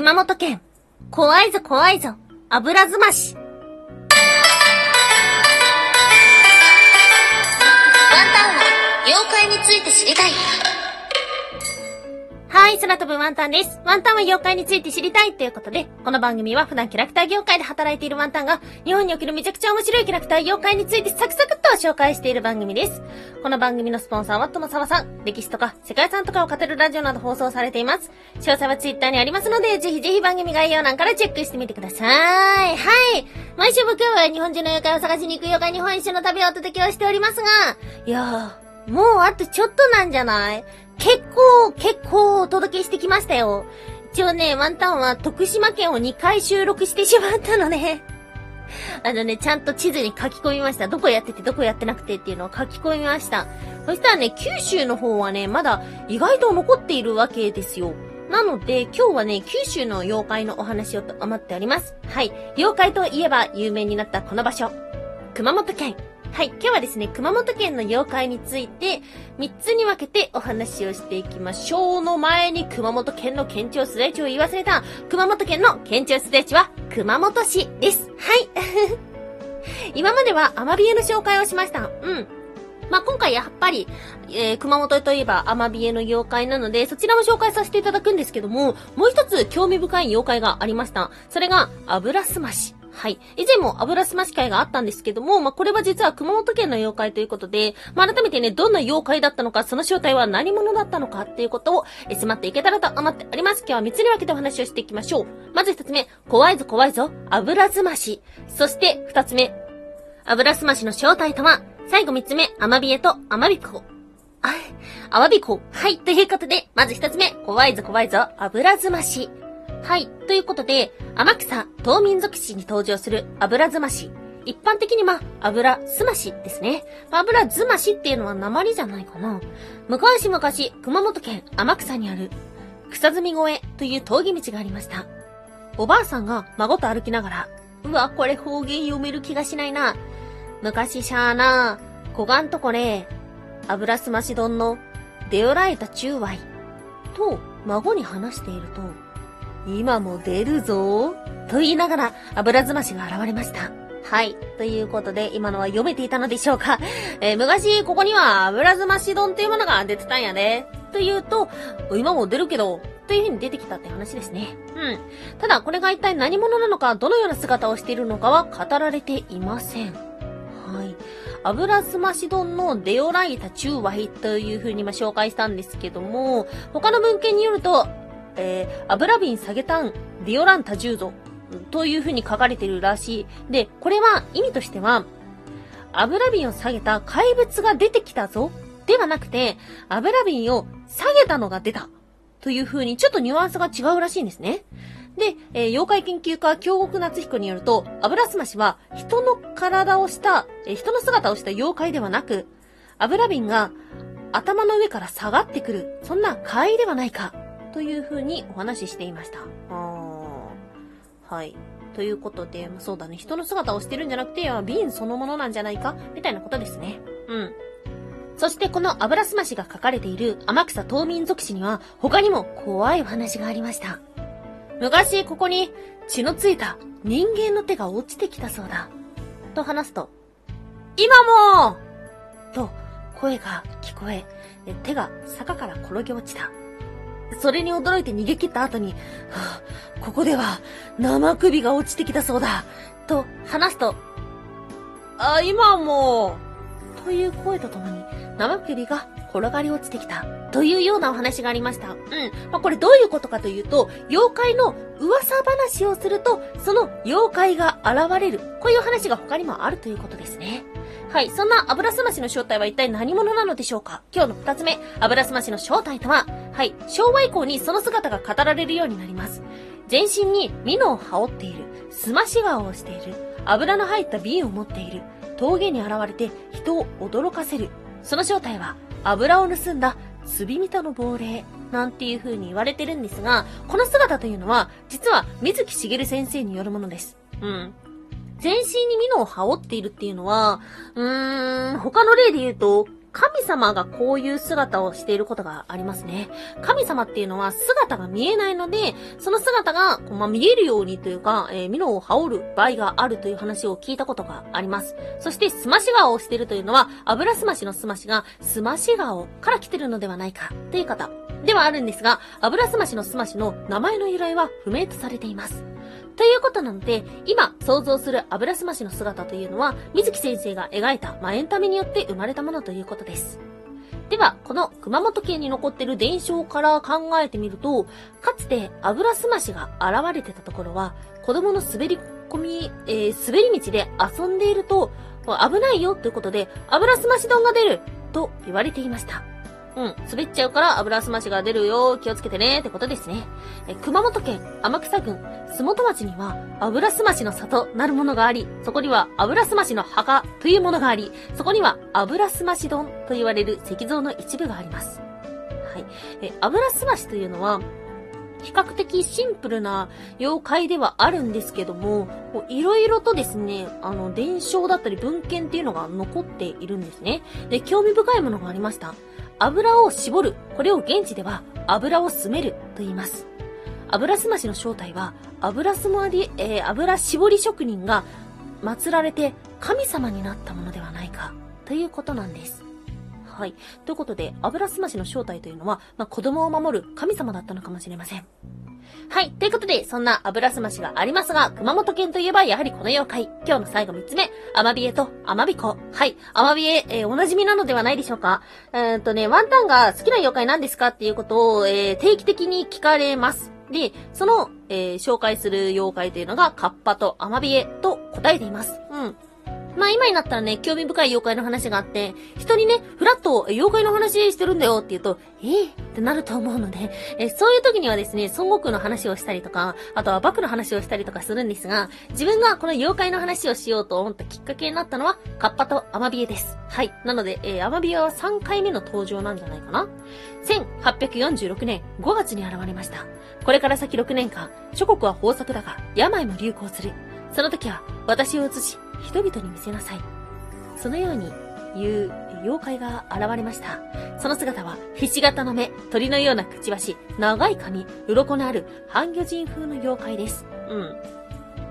熊本県。怖いぞ怖いぞ。油ずまし。ワンタンは妖怪について知りたい。はい、空飛ぶワンタンです。ワンタンは妖怪について知りたいということで、この番組は普段キャラクター業界で働いているワンタンが、日本におけるめちゃくちゃ面白いキャラクター妖怪についてサクサクっと紹介している番組です。この番組のスポンサーはともさまさん、歴史とか世界遺産とかを語るラジオなど放送されています。詳細はツイッターにありますので、ぜひぜひ番組概要欄からチェックしてみてください。はい。毎週木曜は日本人の妖怪を探しに行く妖怪日本一周の旅をお届けをしておりますが、いやー、もうあとちょっとなんじゃない？結構、結構お届けしてきましたよ。一応ね、ワンタンは徳島県を2回収録してしまったのね。あのね、ちゃんと地図に書き込みました。どこやっててどこやってなくてっていうのを書き込みました。そしたらね、九州の方はね、まだ意外と残っているわけですよ。なので、今日はね、九州の妖怪のお話をと思っております。はい。妖怪といえば有名になったこの場所。熊本県はい。今日はですね、熊本県の妖怪について、3つに分けてお話をしていきましょう。の前に、熊本県の県庁所在地を言い忘れた、熊本県の県庁所在地は、熊本市です。はい。今まではアマビエの紹介をしました。うん。まあ、今回やっぱり、えー、熊本といえばアマビエの妖怪なので、そちらも紹介させていただくんですけども、もう一つ興味深い妖怪がありました。それが、油すまし。はい。以前も油すまし会があったんですけども、まあ、これは実は熊本県の妖怪ということで、まあ、改めてね、どんな妖怪だったのか、その正体は何者だったのかっていうことを、え、迫っていけたらと思っております。今日は3つに分けてお話をしていきましょう。まず1つ目、怖いぞ怖いぞ、油すまし。そして2つ目、油すましの正体とは、最後3つ目、アマビエとアマビコ。あ、アワビコ。はい。ということで、まず1つ目、怖いぞ怖いぞ、油すまし。はい。ということで、天草東民族史に登場する油ずまし。一般的にまあ、油すましですね。油ずましっていうのは鉛じゃないかな。昔々、熊本県天草にある、草積越えという峠道がありました。おばあさんが孫と歩きながら、うわ、これ方言読める気がしないな。昔しゃーな、小がんとこれ、油すまし丼の、出おられた中イ。と、孫に話していると、今も出るぞ。と言いながら、油ずましが現れました。はい。ということで、今のは読めていたのでしょうか。えー、昔、ここには油ずまし丼というものが出てたんやね。というと、今も出るけど、という風に出てきたって話ですね。うん。ただ、これが一体何者なのか、どのような姿をしているのかは語られていません。はい。油すまし丼のデオライタ中和という風にま紹介したんですけども、他の文献によると、えー、油瓶下げたん、ディオラン多重度という風に書かれているらしい。で、これは意味としては、油瓶を下げた怪物が出てきたぞではなくて、油瓶を下げたのが出たという風にちょっとニュアンスが違うらしいんですね。で、えー、妖怪研究家京極夏彦によると、油すましは人の体をした、えー、人の姿をした妖怪ではなく、油瓶が頭の上から下がってくる、そんな怪異ではないかというふうにお話ししていました。あはい。ということで、まあ、そうだね。人の姿をしてるんじゃなくて、瓶そのものなんじゃないか？みたいなことですね。うん。そしてこの油すましが書かれている天草島民族史には他にも怖いお話がありました。昔ここに血のついた人間の手が落ちてきたそうだ。と話すと、今もと声が聞こえ、手が坂から転げ落ちた。それに驚いて逃げ切った後に、はあ、ここでは生首が落ちてきたそうだ、と話すと、あ、今も、という声とともに生首が転がり落ちてきた。というようなお話がありました。うん。まあ、これどういうことかというと、妖怪の噂話をすると、その妖怪が現れる。こういう話が他にもあるということですね。はい。そんな油すましの正体は一体何者なのでしょうか？今日の二つ目、油すましの正体とは、はい。昭和以降にその姿が語られるようになります。全身に美濃を羽織っている。すまし顔をしている。油の入った瓶を持っている。峠に現れて人を驚かせる。その正体は、油を盗んだ釣り人の亡霊。なんていう風に言われてるんですが、この姿というのは、実は水木しげる先生によるものです。うん。全身にミノを羽織っているっていうのは、うーん、他の例で言うと、神様がこういう姿をしていることがありますね。神様っていうのは姿が見えないので、その姿が、まあ、見えるようにというか、えー、ミノを羽織る場合があるという話を聞いたことがあります。そして、すまし顔をしているというのは、油すましのすましが、すまし顔から来てるのではないか、という方。ではあるんですが、油すましのすましの名前の由来は不明とされています。ということなので、今想像する油すましの姿というのは、水木先生が描いた、まあ、エンタメによって生まれたものということです。では、この熊本県に残ってる伝承から考えてみると、かつて油すましが現れてたところは、子供の滑り込み、えー、滑り道で遊んでいると、危ないよということで、油すまし丼が出ると言われていました。うん、滑っちゃうから油すましが出るよ、気をつけてね、ってことですね。え熊本県天草郡洲本町には油すましの里なるものがあり、そこには油すましの墓というものがあり、そこには油すまし丼と言われる石像の一部があります。はい。え油すましというのは、比較的シンプルな妖怪ではあるんですけども、いろいろとですね、あの、伝承だったり文献っていうのが残っているんですね。で、興味深いものがありました。油を絞る。これを現地では油をすめると言います。油すましの正体は、油すまり、えー、油絞り職人が祀られて神様になったものではないか、ということなんです。はい。ということで、油すましの正体というのは、まあ、子供を守る神様だったのかもしれません。はい。ということで、そんな油すましがありますが、熊本県といえばやはりこの妖怪。今日の最後3つ目。アマビエとアマビコ。はい。アマビエ、えー、お馴染みなのではないでしょうか。えー、っとね、ワンタンが好きな妖怪なんですかっていうことを、えー、定期的に聞かれます。で、その、えー、紹介する妖怪というのが、カッパとアマビエと答えています。まあ今になったらね、興味深い妖怪の話があって、人にね、フラット妖怪の話してるんだよって言うと、えー、ってなると思うので、えそういう時にはですね、孫悟空の話をしたりとか、あとはバクの話をしたりとかするんですが、自分がこの妖怪の話をしようと思ったきっかけになったのは、カッパとアマビエです。はい。なので、えー、アマビエは3回目の登場なんじゃないかな。1846年5月に現れました。これから先6年間、諸国は豊作だが、病も流行する。その時は、私を移し、人々に見せなさい。そのように言う妖怪が現れました。その姿は、ひし形の目、鳥のようなくちばし、長い髪、鱗のある半魚人風の妖怪です。うん。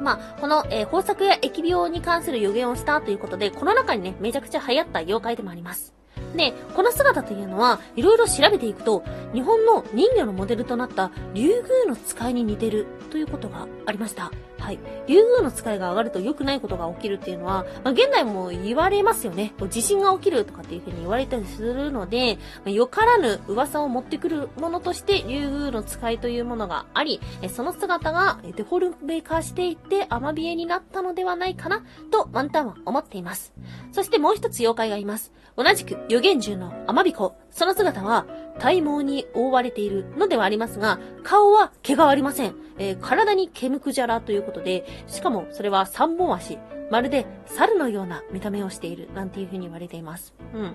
まあ、この、えー、豊作や疫病に関する予言をしたということで、この中にね、めちゃくちゃ流行った妖怪でもあります。で、この姿というのは、いろいろ調べていくと、日本の人魚のモデルとなった竜宮の使いに似てるということがありました。はい。竜宮の使いが上がると良くないことが起きるっていうのは、まあ、現代も言われますよね。地震が起きるとかっていうふうに言われたりするので、まあ、よからぬ噂を持ってくるものとして、竜宮の使いというものがあり、その姿がデフォルメ化していってアマビエになったのではないかな、とワンタンは思っています。そしてもう一つ妖怪がいます。同じく予言獣のアマビコ。その姿は体毛に覆われているのではありますが、顔は毛がありません。えー、体に毛むくじゃらということで、しかもそれは三本足。まるで猿のような見た目をしている、なんていう風に言われています。うん。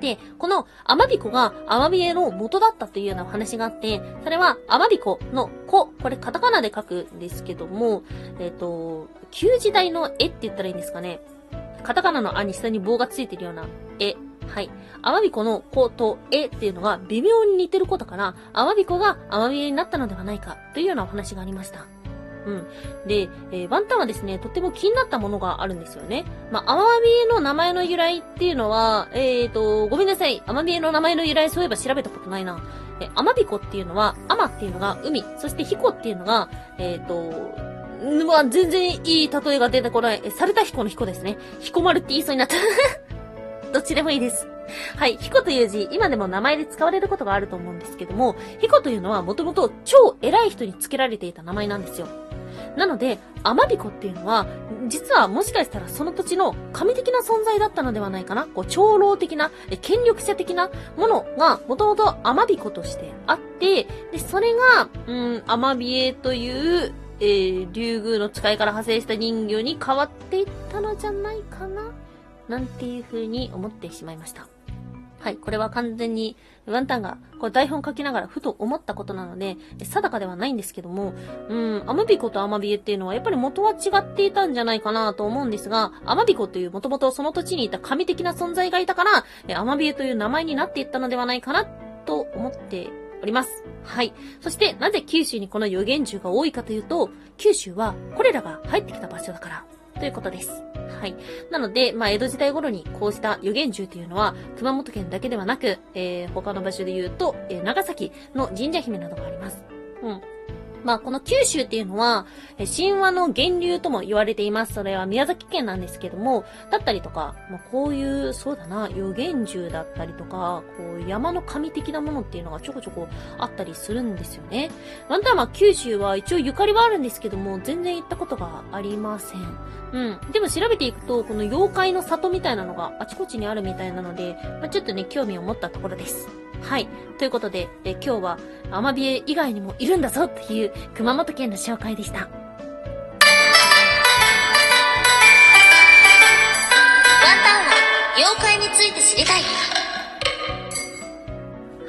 で、このアマビコがアマビエの元だったというような話があって、それはアマビコの子、これカタカナで書くんですけども、えっ、ー、と、旧時代の絵って言ったらいいんですかね。カタカナのあに下に棒がついてるような絵。はい。アマビコの子と絵っていうのが微妙に似てることから、アマビコがアマビエになったのではないかというようなお話がありました。うん。で、えー、ワンタンはですね、とっても気になったものがあるんですよね。まあ、アマビエの名前の由来っていうのは、えーと、ごめんなさい。アマビエの名前の由来そういえば調べたことないな。え、アマビコっていうのは、アマっていうのが海、そしてヒコっていうのが、えーと、まあ、全然いい例えが出てこない。え、サルタヒコのヒコですね。ヒコマルって言いそうになった。どっちでもいいです。はい。ヒコという字、今でも名前で使われることがあると思うんですけども、ヒコというのはもともと超偉い人に付けられていた名前なんですよ。なので、アマビコっていうのは、実はもしかしたらその土地の神的な存在だったのではないかな？こう、長老的な、権力者的なものが、もともとアマビコとしてあって、で、それが、うん、アマビエという、えー、竜宮の使いから派生した人魚に変わっていったのじゃないかな？なんていう風に思ってしまいました。はい、これは完全にワンタンがこれ台本書きながらふと思ったことなので、定かではないんですけども、うん、アマビコとアマビエっていうのはやっぱり元は違っていたんじゃないかなと思うんですが、アマビコというもともとその土地にいた神的な存在がいたから、アマビエという名前になっていったのではないかなと思っております。はい。そして、なぜ九州にこの予言獣が多いかというと、九州はコレラが入ってきた場所だから、ということです。はい。なので、まあ、江戸時代頃にこうした予言獣というのは、熊本県だけではなく、えー、他の場所で言うと、えー、長崎の神社姫などがあります。うん。まあ、この九州っていうのは、神話の源流とも言われています。それは宮崎県なんですけども、だったりとか、まあ、こういう、そうだな、予言獣だったりとか、こう、山の神的なものっていうのがちょこちょこあったりするんですよね。ワンタン九州は一応ゆかりはあるんですけども、全然行ったことがありません。うん。でも調べていくと、この妖怪の里みたいなのがあちこちにあるみたいなので、まあ、ちょっとね、興味を持ったところです。はい。ということで、え今日はアマビエ以外にもいるんだぞっていう熊本県の紹介でした。ワンタンは妖怪について知りたい。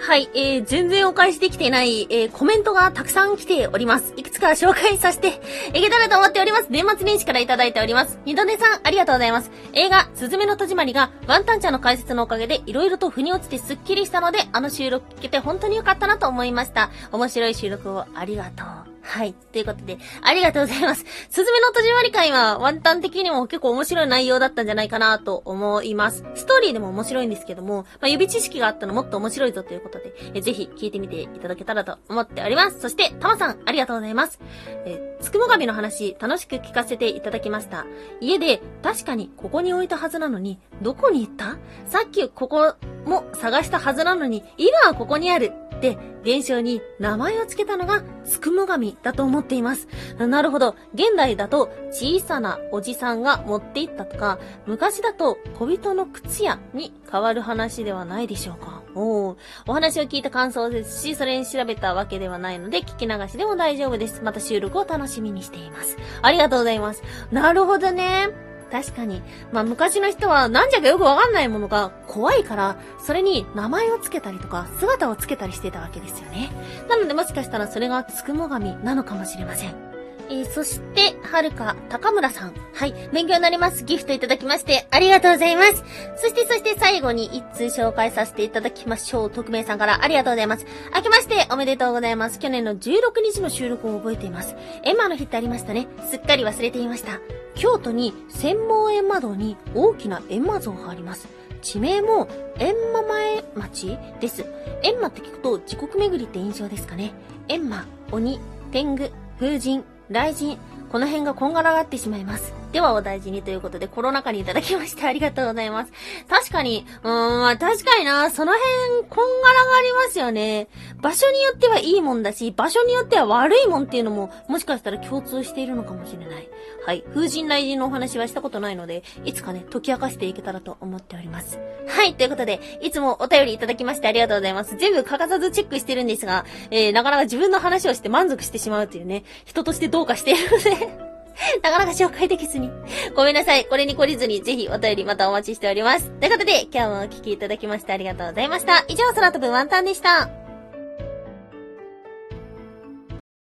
はい、えー、全然お返しできてない、えー、コメントがたくさん来ております。いくつか紹介させて いけたらと思っております。年末年始からいただいております。二度寝さん、ありがとうございます。映画、すずめの戸締まりが、ワンタンちゃんの解説のおかげで、色々と腑に落ちてスッキリしたので、あの収録聞けて本当に良かったなと思いました。面白い収録をありがとう。はい。ということで、ありがとうございます。すずめの戸締まり会は、ワンタン的にも結構面白い内容だったんじゃないかなと思います。ストーリーでも面白いんですけども、まあ、指知識があったのもっと面白いぞということで、えぜひ聞いてみていただけたらと思っております。そして、たまさん、ありがとうございます。えつくも神の話、楽しく聞かせていただきました。家で、確かにここに置いたはずなのに、どこに行った？さっきここも探したはずなのに、今はここにある。で、現象に名前を付けたのが、つくも神だと思っています。なるほど。現代だと、小さなおじさんが持って行ったとか、昔だと、小人の靴屋に変わる話ではないでしょうか。おお話を聞いた感想ですし、それに調べたわけではないので、聞き流しでも大丈夫です。また収録を楽しみにしています。ありがとうございます。なるほどね。確かに。まあ昔の人はなんじゃかよくわかんないものが怖いから、それに名前をつけたりとか姿をつけたりしてたわけですよね。なのでもしかしたらそれがつくも神なのかもしれません。えー、そして、はるか、高村さん。はい。勉強になります。ギフトいただきまして、ありがとうございます。そして、そして最後に一通紹介させていただきましょう。匿名さんからありがとうございます。明けまして、おめでとうございます。去年の16日の収録を覚えています。エンマの日ってありましたね。すっかり忘れていました。京都に千門閻魔堂に大きな閻魔像があります。地名も、閻魔前町です。閻魔って聞くと地獄巡りって印象ですかね。閻魔、鬼、天狗、風神、雷神、この辺がこんがらがってしまいます。ではお大事にということで、コロナ禍にいただきましてありがとうございます。確かに、うーん、確かにな、その辺、こんがらがありますよね。場所によってはいいもんだし、場所によっては悪いもんっていうのも、もしかしたら共通しているのかもしれない。はい。風神雷神のお話はしたことないので、いつかね、解き明かしていけたらと思っております。はい。ということで、いつもお便りいただきましてありがとうございます。全部欠かさずチェックしてるんですが、えー、なかなか自分の話をして満足してしまうというね、人としてどうかしているので なかなか紹介できずに。ごめんなさい。これに懲りずに、ぜひお便りまたお待ちしております。ということで、今日もお聴きいただきましてありがとうございました。以上、空飛ぶワンタンでした。